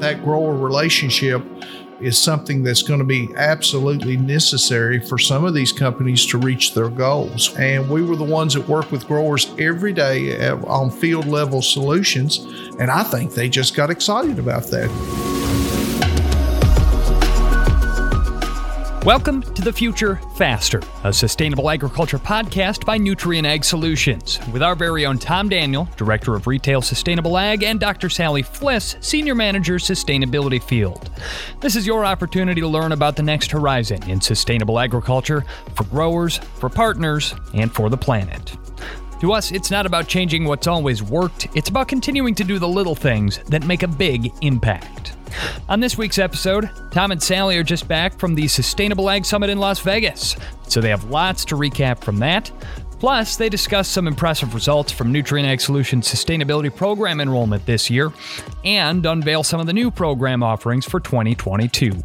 That grower relationship is something that's going to be absolutely necessary for some of these companies to reach their goals. And we were the ones that work with growers every day on field level solutions. And I think they just got excited about that. Welcome to The Future Faster, a sustainable agriculture podcast by Nutrien Ag Solutions, with our very own Tom Daniel, Director of Retail Sustainable Ag, and Dr. Sally Fliss, Senior Manager, Sustainability Field. This is your opportunity to learn about the next horizon in sustainable agriculture for growers, for partners, and for the planet. To us, it's not about changing what's always worked, it's about continuing to do the little things that make a big impact. On this week's episode, Tom and Sally are just back from the Sustainable Ag Summit in Las Vegas, so they have lots to recap from that. Plus, they discuss some impressive results from Nutrien Ag Solutions Sustainability Program enrollment this year and unveil some of the new program offerings for 2022.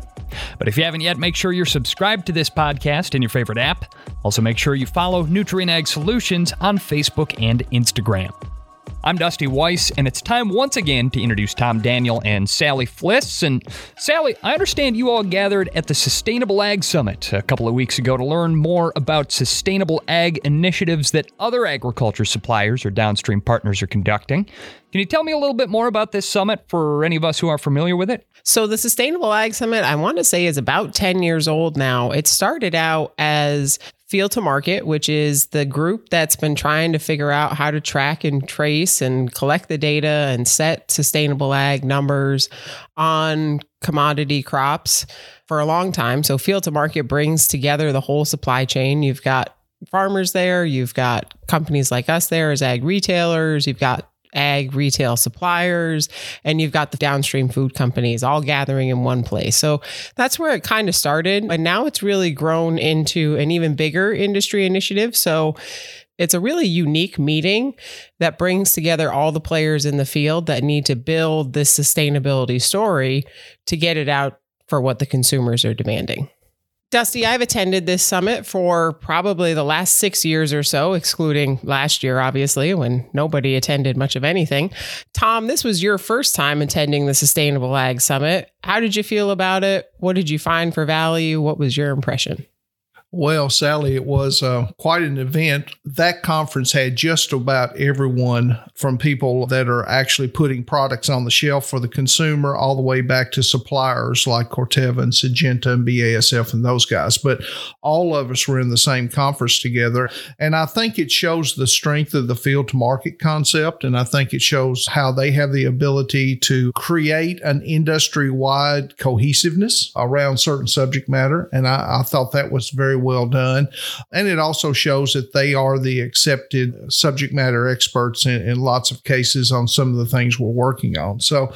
But if you haven't yet, make sure you're subscribed to this podcast in your favorite app. Also, make sure you follow Nutrien Ag Solutions on Facebook and Instagram. I'm Dusty Weiss, and it's time once again to introduce Tom Daniel and Sally Fliss. And Sally, I understand you all gathered at the Sustainable Ag Summit a couple of weeks ago to learn more about sustainable ag initiatives that other agriculture suppliers or downstream partners are conducting. Can you tell me a little bit more about this summit for any of us who aren't familiar with it? So, the Sustainable Ag Summit, I want to say, is about 10 years old now. It started out as Field to Market, which is the group that's been trying to figure out how to track and trace and collect the data and set sustainable ag numbers on commodity crops for a long time. So, Field to Market brings together the whole supply chain. You've got farmers there, you've got companies like us there as ag retailers, you've got ag retail suppliers, and you've got the downstream food companies all gathering in one place. So that's where it kind of started. And now it's really grown into an even bigger industry initiative. So it's a really unique meeting that brings together all the players in the field that need to build this sustainability story to get it out for what the consumers are demanding. Dusty, I've attended this summit for probably the last six years or so, excluding last year, obviously, when nobody attended much of anything. Tom, this was your first time attending the Sustainable Ag Summit. How did you feel about it? What did you find for value? What was your impression? Well, Sally, it was uh, quite an event. That conference had just about everyone from people that are actually putting products on the shelf for the consumer all the way back to suppliers like Corteva and Syngenta and BASF and those guys. But all of us were in the same conference together. And I think it shows the strength of the field to market concept. And I think it shows how they have the ability to create an industry wide cohesiveness around certain subject matter. And I, I thought that was very well done. And it also shows that they are the accepted subject matter experts in, in lots of cases on some of the things we're working on. So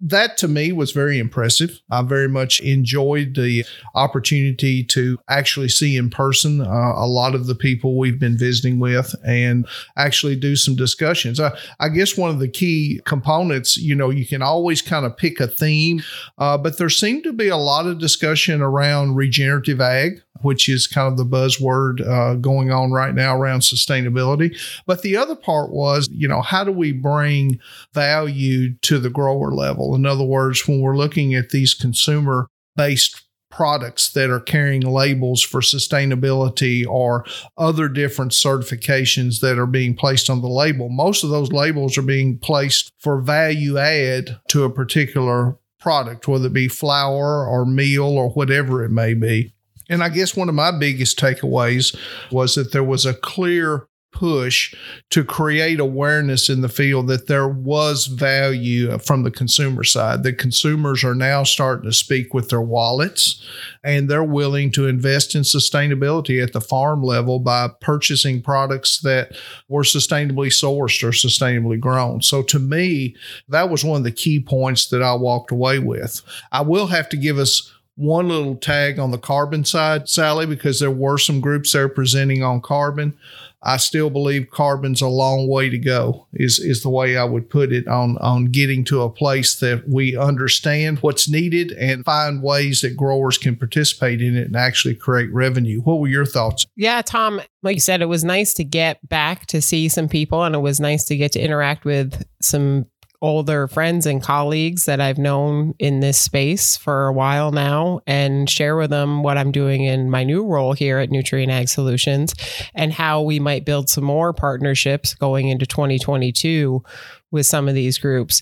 that to me was very impressive. I very much enjoyed the opportunity to actually see in person uh, a lot of the people we've been visiting with and actually do some discussions. I, I guess one of the key components, you know, you can always kind of pick a theme, uh, but there seemed to be a lot of discussion around regenerative ag which is kind of the buzzword uh, going on right now around sustainability. But the other part was, you know, how do we bring value to the grower level? In other words, when we're looking at these consumer based products that are carrying labels for sustainability or other different certifications that are being placed on the label. Most of those labels are being placed for value add to a particular product, whether it be flour or meal or whatever it may be. And I guess one of my biggest takeaways was that there was a clear push to create awareness in the field that there was value from the consumer side. The consumers are now starting to speak with their wallets and they're willing to invest in sustainability at the farm level by purchasing products that were sustainably sourced or sustainably grown. So to me, that was one of the key points that I walked away with. I will have to give us one little tag on the carbon side, Sally, because there were some groups there presenting on carbon. I still believe carbon's a long way to go, is, is the way I would put it on, on getting to a place that we understand what's needed and find ways that growers can participate in it and actually create revenue. What were your thoughts? Yeah, Tom, like you said, it was nice to get back to see some people and it was nice to get to interact with some older friends and colleagues that I've known in this space for a while now and share with them what I'm doing in my new role here at Nutrien Ag Solutions and how we might build some more partnerships going into 2022 with some of these groups.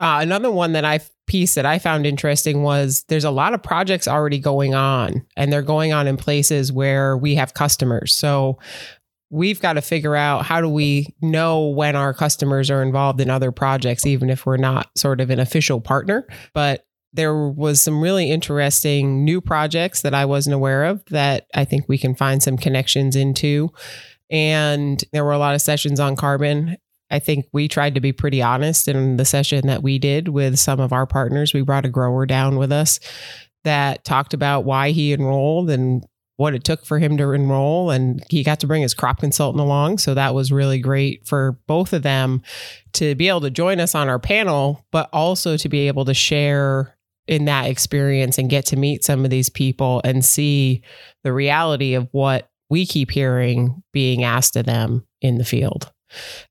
Uh, another one that I piece that I found interesting was there's a lot of projects already going on, and they're going on in places where we have customers. So we've got to figure out how do we know when our customers are involved in other projects, even if we're not sort of an official partner. But there was some really interesting new projects that I wasn't aware of that I think we can find some connections into. And there were a lot of sessions on carbon I think we tried to be pretty honest in the session that we did with some of our partners. We brought a grower down with us that talked about why he enrolled and what it took for him to enroll. And he got to bring his crop consultant along. So that was really great for both of them to be able to join us on our panel, but also to be able to share in that experience and get to meet some of these people and see the reality of what we keep hearing being asked of them in the field.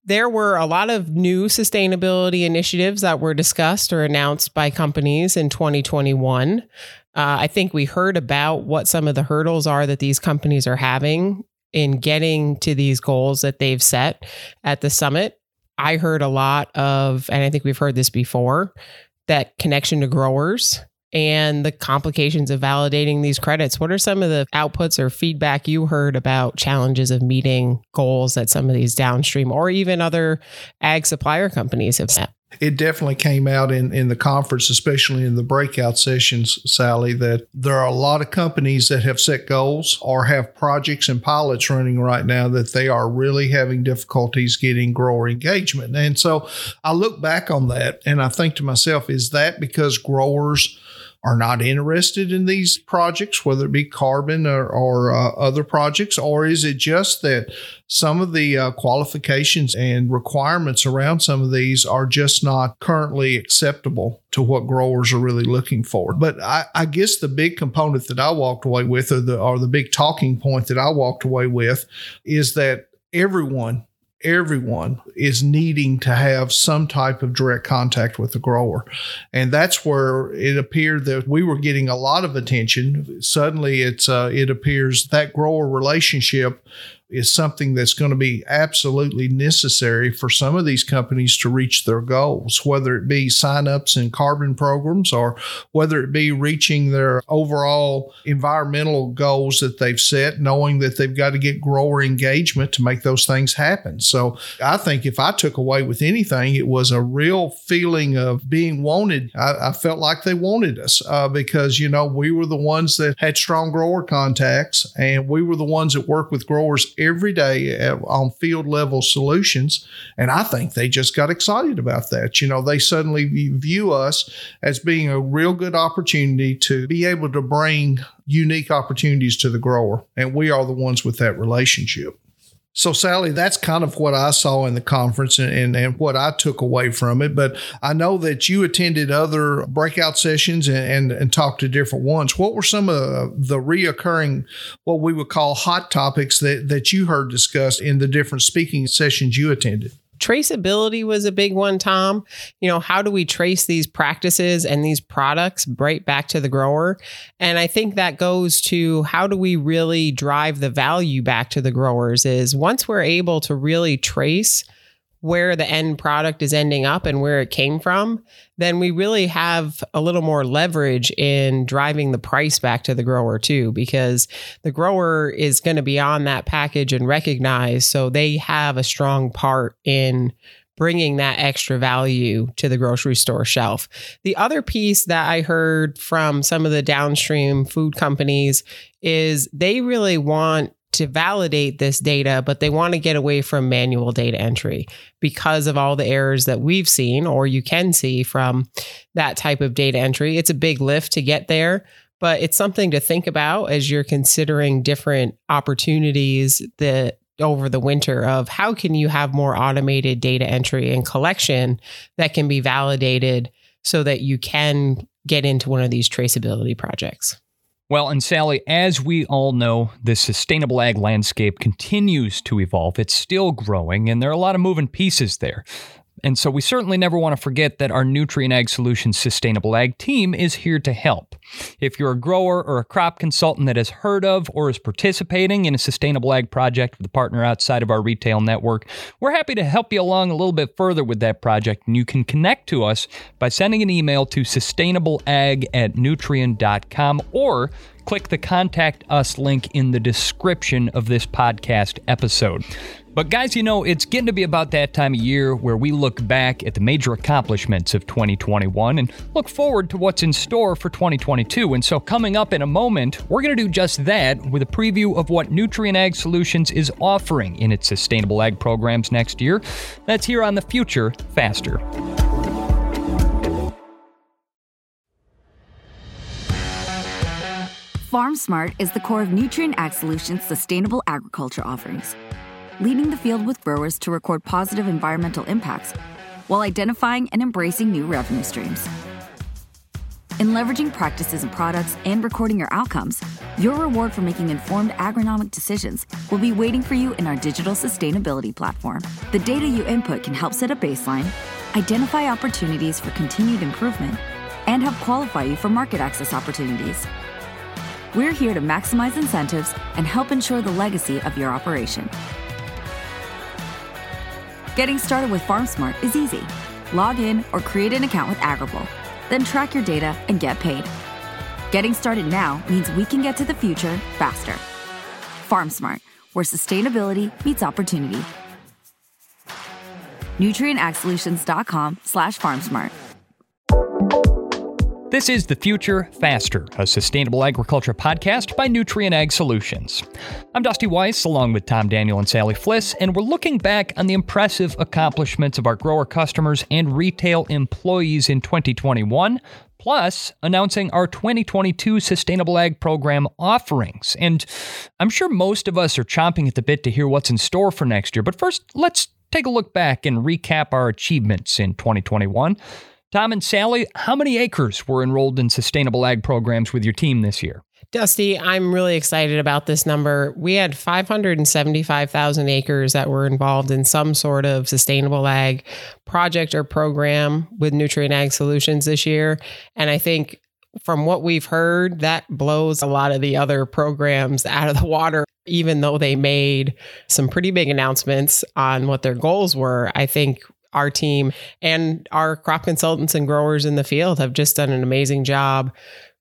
There were a lot of new sustainability initiatives that were discussed or announced by companies in 2021. Uh, I think we heard about what some of the hurdles are that these companies are having in getting to these goals that they've set at the summit. I heard a lot of, and I think we've heard this before, that connection to growers and the complications of validating these credits. What are some of the outputs or feedback you heard about challenges of meeting goals that some of these downstream or even other ag supplier companies have set? It definitely came out in, in the conference, especially in the breakout sessions, Sally, that there are a lot of companies that have set goals or have projects and pilots running right now that they are really having difficulties getting grower engagement. And so I look back on that and I think to myself, is that because growers are not interested in these projects, whether it be carbon or, or uh, other projects, or is it just that some of the uh, qualifications and requirements around some of these are just not currently acceptable to what growers are really looking for? But I, I guess the big component that I walked away with, or the, or the big talking point that I walked away with, is that everyone everyone is needing to have some type of direct contact with the grower. And that's where it appeared that we were getting a lot of attention. Suddenly it's uh, it appears that grower relationship is something that's going to be absolutely necessary for some of these companies to reach their goals, whether it be signups and carbon programs or whether it be reaching their overall environmental goals that they've set, knowing that they've got to get grower engagement to make those things happen. So I think if I took away with anything, it was a real feeling of being wanted. I, I felt like they wanted us uh, because, you know, we were the ones that had strong grower contacts and we were the ones that worked with growers every day uh, on field level solutions. And I think they just got excited about that. You know, they suddenly view us as being a real good opportunity to be able to bring unique opportunities to the grower. And we are the ones with that relationship. So, Sally, that's kind of what I saw in the conference and, and, and, what I took away from it. But I know that you attended other breakout sessions and, and, and talked to different ones. What were some of the reoccurring, what we would call hot topics that, that you heard discussed in the different speaking sessions you attended? Traceability was a big one, Tom. You know, how do we trace these practices and these products right back to the grower? And I think that goes to how do we really drive the value back to the growers is once we're able to really trace where the end product is ending up and where it came from, then we really have a little more leverage in driving the price back to the grower too, because the grower is going to be on that package and recognized. So they have a strong part in bringing that extra value to the grocery store shelf. The other piece that I heard from some of the downstream food companies is they really want to validate this data, but they want to get away from manual data entry because of all the errors that we've seen or you can see from that type of data entry. It's a big lift to get there, but it's something to think about as you're considering different opportunities that over the winter of how can you have more automated data entry and collection that can be validated so that you can get into one of these traceability projects. Well, and Sally, as we all know, the sustainable ag landscape continues to evolve. It's still growing, and there are a lot of moving pieces there. And so we certainly never want to forget that our Nutrien Ag Solutions Sustainable Ag team is here to help. If you're a grower or a crop consultant that has heard of or is participating in a sustainable ag project with a partner outside of our retail network, we're happy to help you along a little bit further with that project. And you can connect to us by sending an email to sustainableag at nutrien.com or click the contact us link in the description of this podcast episode. But, guys, you know, it's getting to be about that time of year where we look back at the major accomplishments of 2021 and look forward to what's in store for 2022. And so, coming up in a moment, we're going to do just that with a preview of what Nutrien Ag Solutions is offering in its sustainable ag programs next year. That's here on the Future Faster. FarmSmart is the core of Nutrien Ag Solutions' sustainable agriculture offerings, leading the field with growers to record positive environmental impacts while identifying and embracing new revenue streams. In leveraging practices and products and recording your outcomes, your reward for making informed agronomic decisions will be waiting for you in our digital sustainability platform. The data you input can help set a baseline, identify opportunities for continued improvement, and help qualify you for market access opportunities. We're here to maximize incentives and help ensure the legacy of your operation. Getting started with FarmSmart is easy. Log in or create an account with Agrible, then track your data and get paid. Getting started now means we can get to the future faster. FarmSmart, where sustainability meets opportunity. NutrienAgSolutions.com slash FarmSmart. This is The Future Faster, a sustainable agriculture podcast by Nutrien Ag Solutions. I'm Dusty Weiss, along with Tom Daniel and Sally Fliss, and we're looking back on the impressive accomplishments of our grower customers and retail employees in 2021, plus announcing our 2022 Sustainable Ag Program offerings. And I'm sure most of us are chomping at the bit to hear what's in store for next year, but first, let's take a look back and recap our achievements in 2021. Tom and Sally, how many acres were enrolled in sustainable ag programs with your team this year? Dusty, I'm really excited about this number. We had 575,000 acres that were involved in some sort of sustainable ag project or program with Nutrien Ag Solutions this year. And I think from what we've heard, that blows a lot of the other programs out of the water. Even though they made some pretty big announcements on what their goals were, I think our team and our crop consultants and growers in the field have just done an amazing job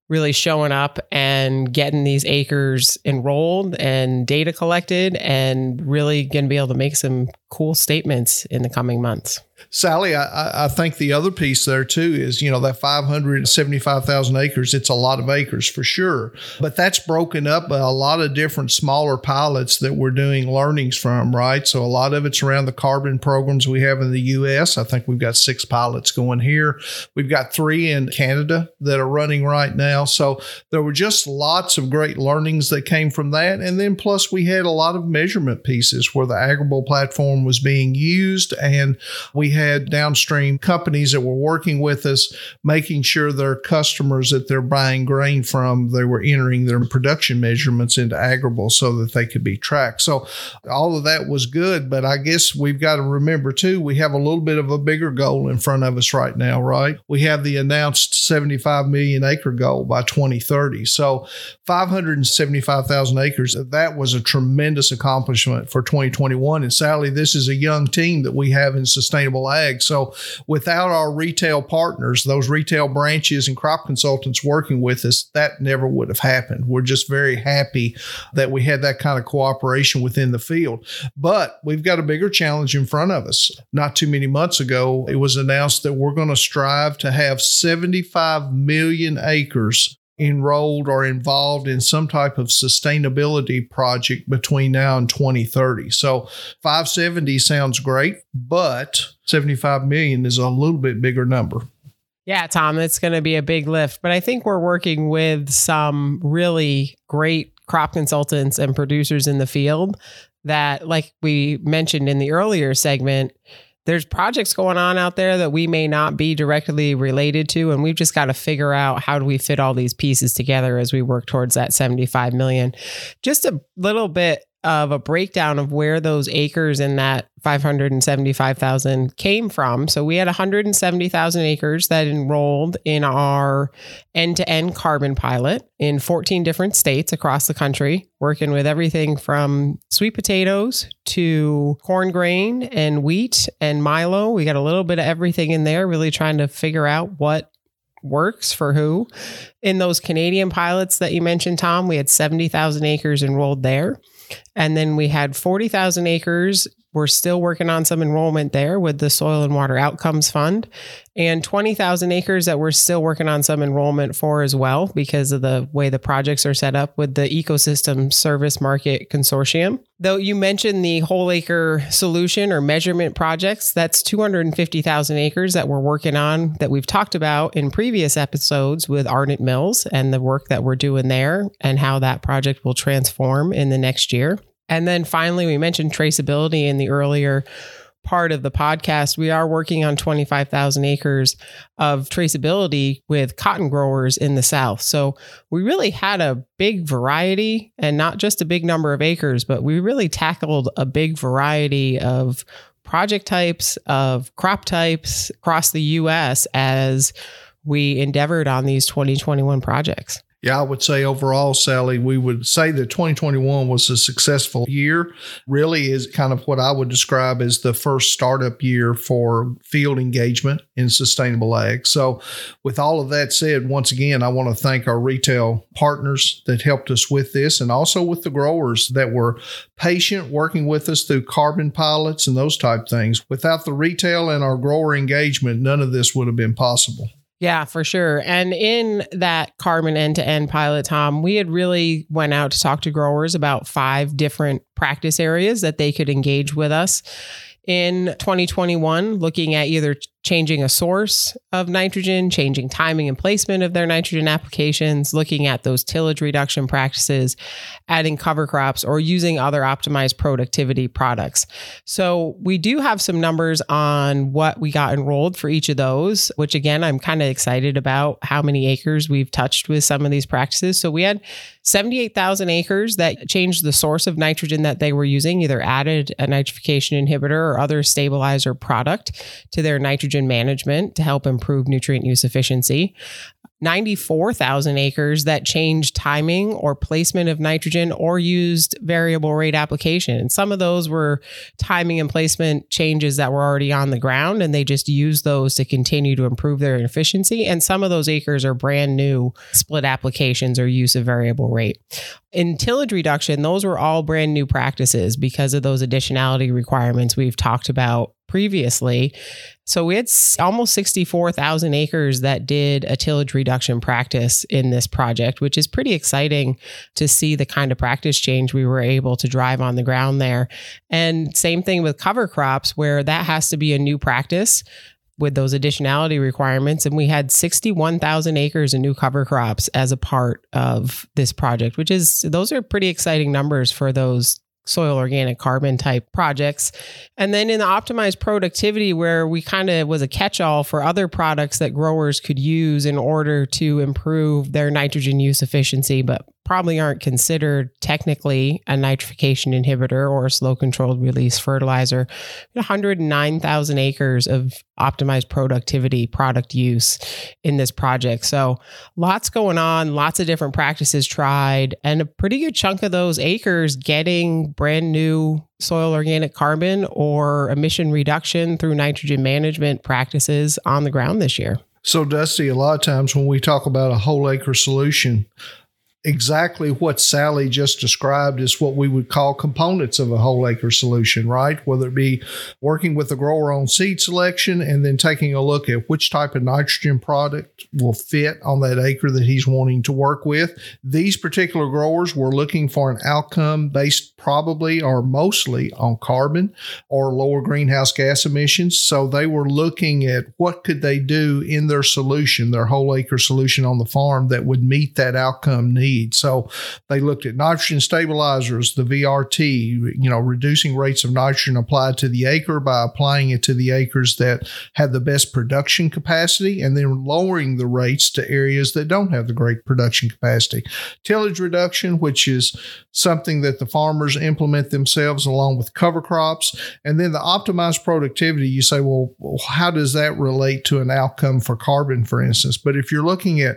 really showing up and getting these acres enrolled and data collected and really going to be able to make some cool statements in the coming months. Sally, I, I think the other piece there too is, you know, that 575,000 acres, it's a lot of acres for sure. But that's broken up by a lot of different smaller pilots that we're doing learnings from, right? So a lot of it's around the carbon programs we have in the US. I think we've got six pilots going here. We've got three in Canada that are running right now. So there were just lots of great learnings that came from that. And then plus we had a lot of measurement pieces where the Agrible platform was being used and we had downstream companies that were working with us, making sure their customers that they're buying grain from, they were entering their production measurements into Agrible so that they could be tracked. So all of that was good, but I guess we've got to remember too, we have a little bit of a bigger goal in front of us right now, right? We have the announced 75 million acre goal by 2030. So 575,000 acres, that was a tremendous accomplishment for 2021. And Sally, is a young team that we have in sustainable ag. So without our retail partners, those retail branches and crop consultants working with us, that never would have happened. We're just very happy that we had that kind of cooperation within the field. But we've got a bigger challenge in front of us. Not too many months ago, it was announced that we're going to strive to have 75 million acres enrolled or involved in some type of sustainability project between now and 2030. So 570 sounds great, but 75 million is a little bit bigger number. Yeah, Tom, it's going to be a big lift, but I think we're working with some really great crop consultants and producers in the field that like we mentioned in the earlier segment there's projects going on out there that we may not be directly related to and we've just got to figure out how do we fit all these pieces together as we work towards that 75 million. Just a little bit of a breakdown of where those acres in that 575,000 came from. So we had 170,000 acres that enrolled in our end to end carbon pilot in 14 different states across the country, working with everything from sweet potatoes to corn grain and wheat and milo. We got a little bit of everything in there, really trying to figure out what works for who. In those Canadian pilots that you mentioned, Tom, we had 70,000 acres enrolled there. And then we had 40,000 acres. We're still working on some enrollment there with the Soil and Water Outcomes Fund, and 20,000 acres that we're still working on some enrollment for as well because of the way the projects are set up with the Ecosystem Service Market Consortium. Though you mentioned the whole acre solution or measurement projects, that's 250,000 acres that we're working on that we've talked about in previous episodes with Ardent Mills and the work that we're doing there and how that project will transform in the next year. And then finally, we mentioned traceability in the earlier part of the podcast. We are working on 25,000 acres of traceability with cotton growers in the South. So we really had a big variety and not just a big number of acres, but we really tackled a big variety of project types, of crop types across the US as we endeavored on these 2021 projects. Yeah, I would say overall, Sally, we would say that 2021 was a successful year. Really is kind of what I would describe as the first startup year for field engagement in sustainable ag. So, with all of that said, once again, I want to thank our retail partners that helped us with this and also with the growers that were patient working with us through carbon pilots and those type things. Without the retail and our grower engagement, none of this would have been possible. Yeah, for sure. And in that carbon end to end pilot, Tom, we had really went out to talk to growers about five different practice areas that they could engage with us in 2021, looking at either changing a source of nitrogen, changing timing and placement of their nitrogen applications, looking at those tillage reduction practices, adding cover crops, or using other optimized productivity products. So, we do have some numbers on what we got enrolled for each of those, which again, I'm kind of excited about how many acres we've touched with some of these practices. So, we had 78,000 acres that changed the source of nitrogen that they were using, either added a nitrification inhibitor or other stabilizer product to their nitrogen nitrogen management to help improve nutrient use efficiency. 94,000 acres that changed timing or placement of nitrogen or used variable rate application. And some of those were timing and placement changes that were already on the ground, and they just used those to continue to improve their efficiency. And some of those acres are brand new split applications or use of variable rate. In tillage reduction, those were all brand new practices because of those additionality requirements we've talked about previously. So we had almost 64,000 acres that did a tillage reduction practice in this project, which is pretty exciting to see the kind of practice change we were able to drive on the ground there. And same thing with cover crops, where that has to be a new practice with those additionality requirements. And we had 61,000 acres of new cover crops as a part of this project, which is, those are pretty exciting numbers for those soil organic carbon type projects. And then in the optimized productivity, where we kind of was a catch all for other products that growers could use in order to improve their nitrogen use efficiency, but probably aren't considered technically a nitrification inhibitor or a slow controlled release fertilizer. 109,000 acres of optimized productivity product use in this project. So lots going on, lots of different practices tried, and a pretty good chunk of those acres getting brand new soil organic carbon or emission reduction through nitrogen management practices on the ground this year. So, Dusty, a lot of times when we talk about a whole acre solution, exactly what Sally just described is what we would call components of a whole acre solution, right? Whether it be working with the grower on seed selection and then taking a look at which type of nitrogen product will fit on that acre that he's wanting to work with. These particular growers were looking for an outcome based probably or mostly on carbon or lower greenhouse gas emissions. So they were looking at what could they do in their solution, their whole acre solution on the farm that would meet that outcome need need. So they looked at nitrogen stabilizers, the VRT, you know, reducing rates of nitrogen applied to the acre by applying it to the acres that have the best production capacity and then lowering the rates to areas that don't have the great production capacity. Tillage reduction, which is something that the farmers implement themselves along with cover crops. And then the optimized productivity, you say, well, how does that relate to an outcome for carbon, for instance? But if you're looking at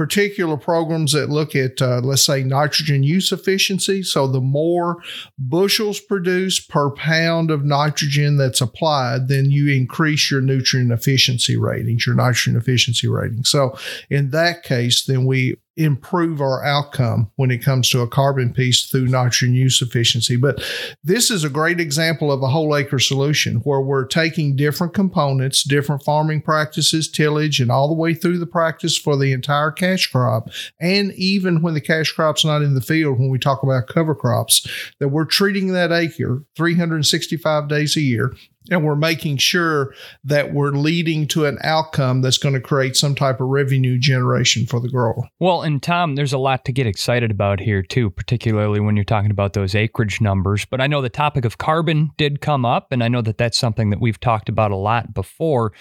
particular programs that look at, uh, let's say, nitrogen use efficiency. So the more bushels produced per pound of nitrogen that's applied, then you increase your nutrient efficiency ratings, your nitrogen efficiency rating. So in that case, then we improve our outcome when it comes to a carbon piece through nitrogen use efficiency. But this is a great example of a whole acre solution where we're taking different components, different farming practices, tillage, and all the way through the practice for the entire cash crop. And even when the cash crop's not in the field, when we talk about cover crops, that we're treating that acre 365 days a year and we're making sure that we're leading to an outcome that's going to create some type of revenue generation for the grower. Well, and Tom, there's a lot to get excited about here too, particularly when you're talking about those acreage numbers. But I know the topic of carbon did come up, and I know that that's something that we've talked about a lot before.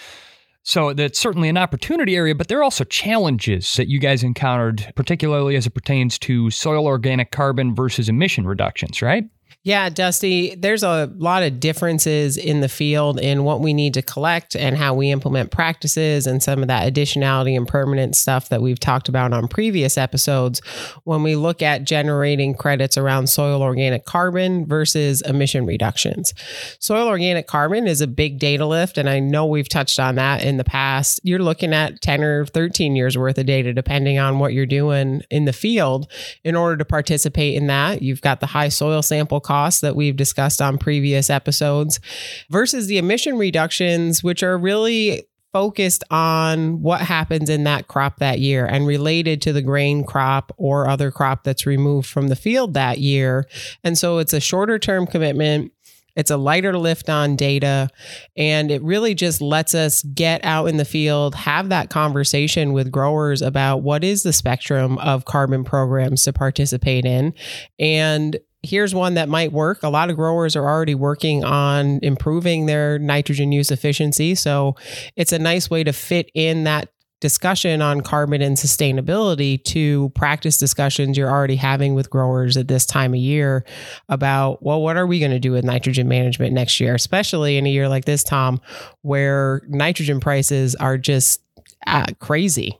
So that's certainly an opportunity area, but there are also challenges that you guys encountered, particularly as it pertains to soil organic carbon versus emission reductions, right? Yeah, Dusty, there's a lot of differences in the field in what we need to collect and how we implement practices and some of that additionality and permanent stuff that we've talked about on previous episodes when we look at generating credits around soil organic carbon versus emission reductions. Soil organic carbon is a big data lift, and I know we've touched on that in the past. You're looking at 10 or 13 years worth of data, depending on what you're doing in the field. In order to participate in that, you've got the high soil sample costs that we've discussed on previous episodes versus the emission reductions, which are really focused on what happens in that crop that year and related to the grain crop or other crop that's removed from the field that year. And so it's a shorter term commitment. It's a lighter lift on data, and it really just lets us get out in the field, have that conversation with growers about what is the spectrum of carbon programs to participate in, and here's one that might work. A lot of growers are already working on improving their nitrogen use efficiency. So it's a nice way to fit in that discussion on carbon and sustainability to practice discussions you're already having with growers at this time of year about, well, what are we going to do with nitrogen management next year, especially in a year like this, Tom, where nitrogen prices are just uh, crazy.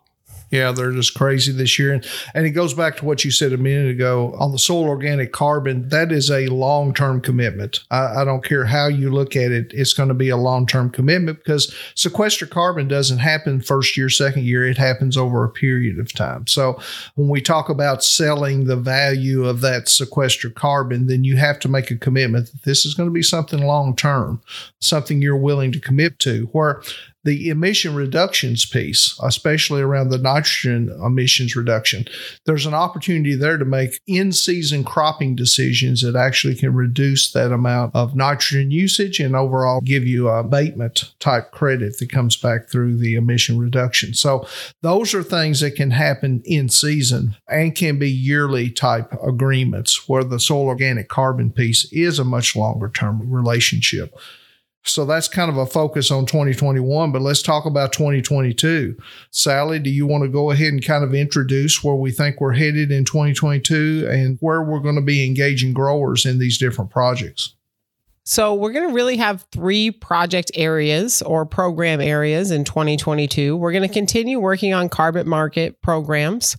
Yeah, they're just crazy this year. And, and it goes back to what you said a minute ago on the soil organic carbon. That is a long term commitment. I, I, don't care how you look at it, it's going to be a long term commitment because sequester carbon doesn't happen first year, second year. It happens over a period of time. So when we talk about selling the value of that sequester carbon, then you have to make a commitment that this is going to be something long term, something you're willing to commit to. Where the emission reductions piece, especially around the nitrogen emissions reduction, there's an opportunity there to make in season cropping decisions that actually can reduce that amount of nitrogen usage and overall give you a abatement type credit that comes back through the emission reduction. So, those are things that can happen in season and can be yearly type agreements where the soil organic carbon piece is a much longer term relationship. So that's kind of a focus on 2021, but let's talk about 2022. Sally, do you want to go ahead and kind of introduce where we think we're headed in 2022 and where we're going to be engaging growers in these different projects? So, we're going to really have three project areas or program areas in 2022. We're going to continue working on carbon market programs.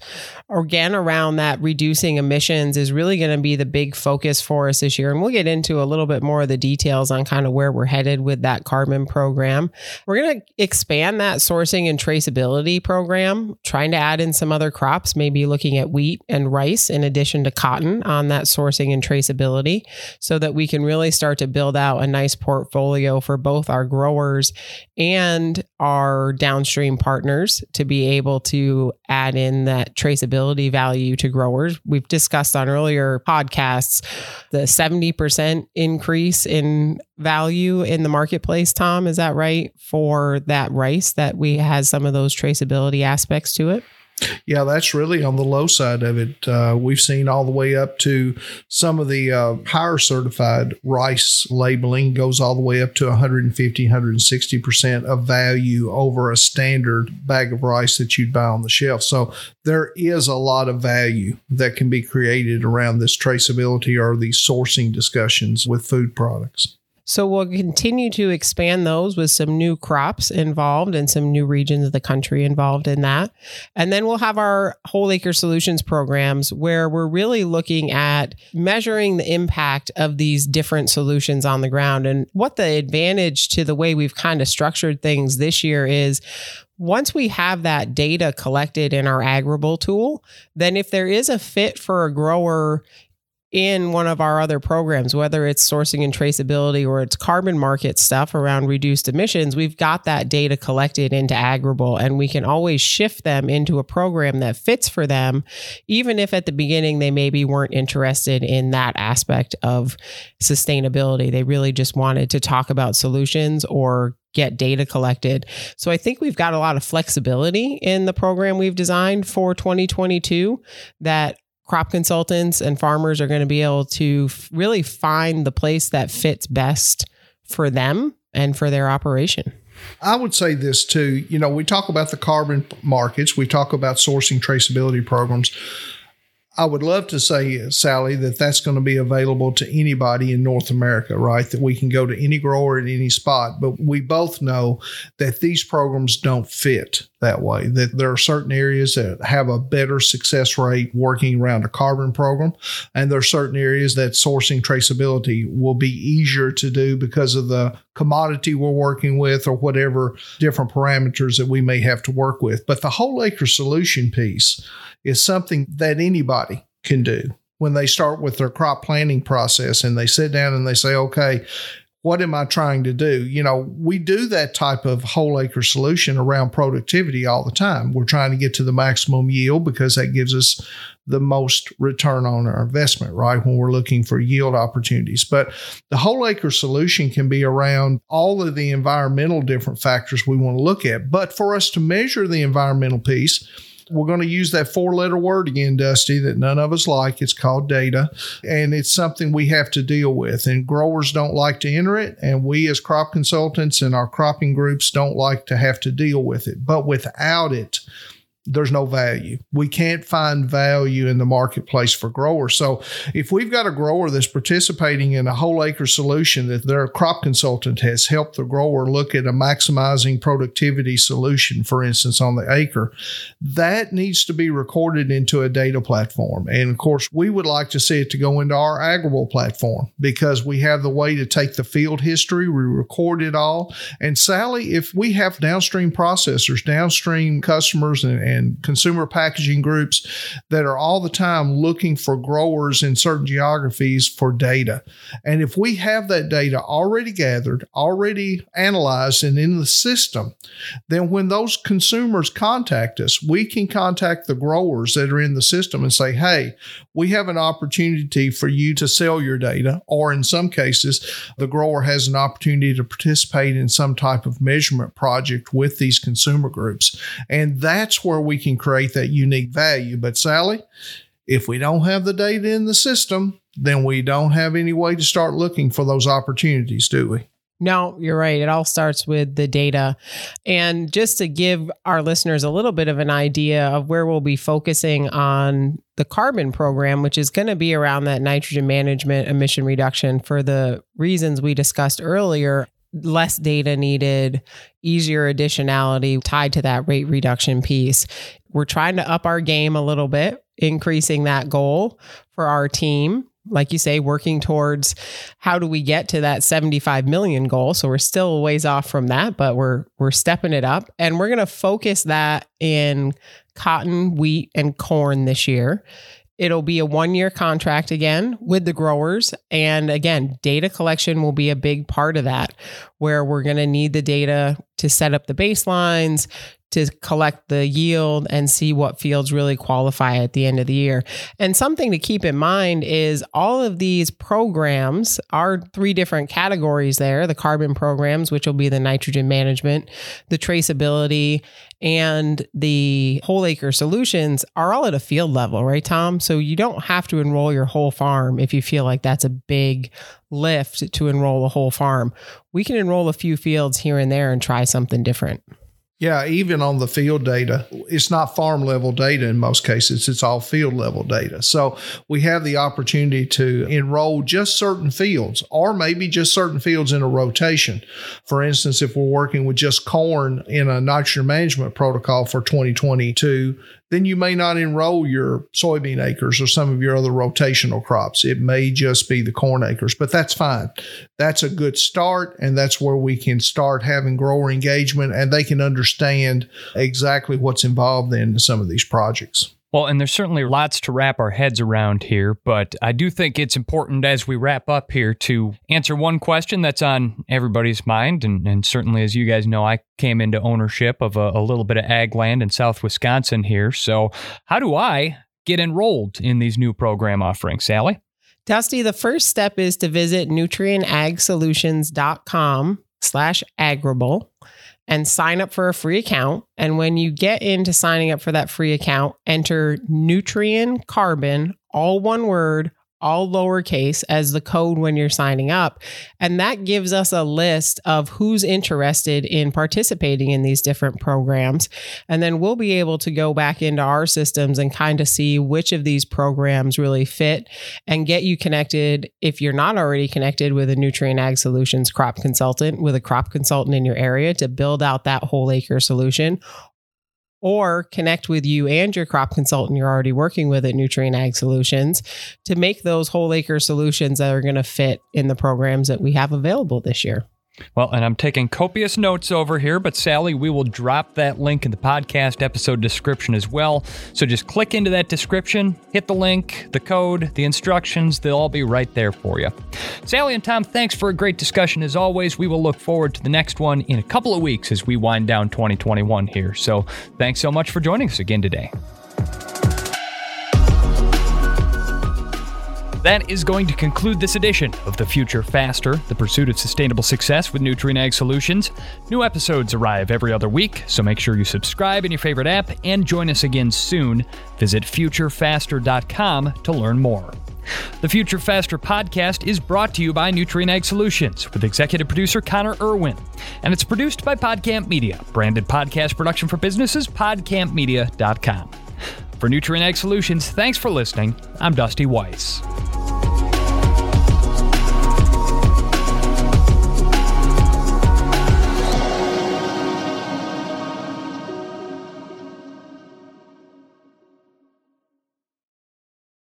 Again, around that reducing emissions is really going to be the big focus for us this year. And we'll get into a little bit more of the details on kind of where we're headed with that carbon program. We're going to expand that sourcing and traceability program, trying to add in some other crops, maybe looking at wheat and rice in addition to cotton on that sourcing and traceability so that we can really start to build build out a nice portfolio for both our growers and our downstream partners to be able to add in that traceability value to growers. We've discussed on earlier podcasts the 70% increase in value in the marketplace, Tom, is that right? For that rice that we has some of those traceability aspects to it? Yeah, that's really on the low side of it. Uh, we've seen all the way up to some of the uh, higher certified rice labeling goes all the way up to 150, 160% of value over a standard bag of rice that you'd buy on the shelf. So there is a lot of value that can be created around this traceability or these sourcing discussions with food products. So we'll continue to expand those with some new crops involved and some new regions of the country involved in that. And then we'll have our whole acre solutions programs where we're really looking at measuring the impact of these different solutions on the ground. And what the advantage to the way we've kind of structured things this year is once we have that data collected in our Agrible tool, then if there is a fit for a grower in one of our other programs, whether it's sourcing and traceability or it's carbon market stuff around reduced emissions, we've got that data collected into Agrible and we can always shift them into a program that fits for them, even if at the beginning they maybe weren't interested in that aspect of sustainability. They really just wanted to talk about solutions or get data collected. So I think we've got a lot of flexibility in the program we've designed for 2022 that crop consultants and farmers are going to be able to f- really find the place that fits best for them and for their operation. I would say this too. You know, we talk about the carbon markets, we talk about sourcing traceability programs. I would love to say, Sally, that that's going to be available to anybody in North America, right? That we can go to any grower at any spot. But we both know that these programs don't fit that way, that there are certain areas that have a better success rate working around a carbon program. And there are certain areas that sourcing traceability will be easier to do because of the commodity we're working with or whatever different parameters that we may have to work with. But the whole acre solution piece is something that anybody can do when they start with their crop planning process and they sit down and they say, okay, what am I trying to do? You know, we do that type of whole acre solution around productivity all the time. We're trying to get to the maximum yield because that gives us the most return on our investment, right? When we're looking for yield opportunities. But the whole acre solution can be around all of the environmental different factors we want to look at. But for us to measure the environmental piece, we're going to use that four letter word again, Dusty, that none of us like. It's called data, and it's something we have to deal with. And growers don't like to enter it, and we as crop consultants and our cropping groups don't like to have to deal with it. But without it, there's no value. We can't find value in the marketplace for growers. So if we've got a grower that's participating in a whole acre solution that their crop consultant has helped the grower look at a maximizing productivity solution, for instance, on the acre, that needs to be recorded into a data platform. And of course, we would like to see it to go into our Agrible platform because we have the way to take the field history, we record it all. And Sally, if we have downstream processors, downstream customers and and consumer packaging groups that are all the time looking for growers in certain geographies for data. And if we have that data already gathered, already analyzed, and in the system, then when those consumers contact us, we can contact the growers that are in the system and say, hey, we have an opportunity for you to sell your data. Or in some cases, the grower has an opportunity to participate in some type of measurement project with these consumer groups. And that's where we can create that unique value. But Sally, if we don't have the data in the system, then we don't have any way to start looking for those opportunities, do we? No, you're right. It all starts with the data. And just to give our listeners a little bit of an idea of where we'll be focusing on the carbon program, which is going to be around that nitrogen management emission reduction for the reasons we discussed earlier less data needed, easier additionality tied to that rate reduction piece. We're trying to up our game a little bit, increasing that goal for our team. Like you say, working towards how do we get to that 75 million goal? So we're still a ways off from that, but we're we're stepping it up and we're going to focus that in cotton, wheat and corn this year It'll be a one year contract again with the growers. And again, data collection will be a big part of that, where we're going to need the data to set up the baselines, to collect the yield and see what fields really qualify at the end of the year. And something to keep in mind is all of these programs are three different categories there the carbon programs, which will be the nitrogen management, the traceability, and the whole acre solutions are all at a field level, right, Tom? So you don't have to enroll your whole farm if you feel like that's a big lift to enroll a whole farm. We can enroll a few fields here and there and try something different. Yeah, even on the field data, it's not farm level data in most cases, it's all field level data. So we have the opportunity to enroll just certain fields or maybe just certain fields in a rotation. For instance, if we're working with just corn in a nitrogen management protocol for 2022, then you may not enroll your soybean acres or some of your other rotational crops. It may just be the corn acres, but that's fine. That's a good start. And that's where we can start having grower engagement and they can understand exactly what's involved in some of these projects. Well, and there's certainly lots to wrap our heads around here, but I do think it's important as we wrap up here to answer one question that's on everybody's mind. And, and certainly, as you guys know, I came into ownership of a, a little bit of ag land in South Wisconsin here. So, how do I get enrolled in these new program offerings, Sally? Dusty, the first step is to visit nutrienagsolutions.com slash Agrible and sign up for a free account. And when you get into signing up for that free account, enter Nutrien Carbon, all one word, all lowercase as the code when you're signing up. And that gives us a list of who's interested in participating in these different programs. And then we'll be able to go back into our systems and kind of see which of these programs really fit and get you connected if you're not already connected with a Nutrien Ag Solutions crop consultant, with a crop consultant in your area to build out that whole acre solution or connect with you and your crop consultant you're already working with at Nutrien Ag Solutions to make those whole acre solutions that are going to fit in the programs that we have available this year. Well, and I'm taking copious notes over here, but Sally, we will drop that link in the podcast episode description as well. So just click into that description, hit the link, the code, the instructions, they'll all be right there for you. Sally and Tom, thanks for a great discussion as always. We will look forward to the next one in a couple of weeks as we wind down 2021 here. So thanks so much for joining us again today. That is going to conclude this edition of The Future Faster, the pursuit of sustainable success with Nutrien Ag Solutions. New episodes arrive every other week, so make sure you subscribe in your favorite app and join us again soon. Visit futurefaster.com to learn more. The Future Faster podcast is brought to you by Nutrien Ag Solutions with executive producer Connor Irwin. And it's produced by Podcamp Media, branded podcast production for businesses, podcampmedia.com. For Nutrien Ag Solutions, thanks for listening. I'm Dusty Weiss.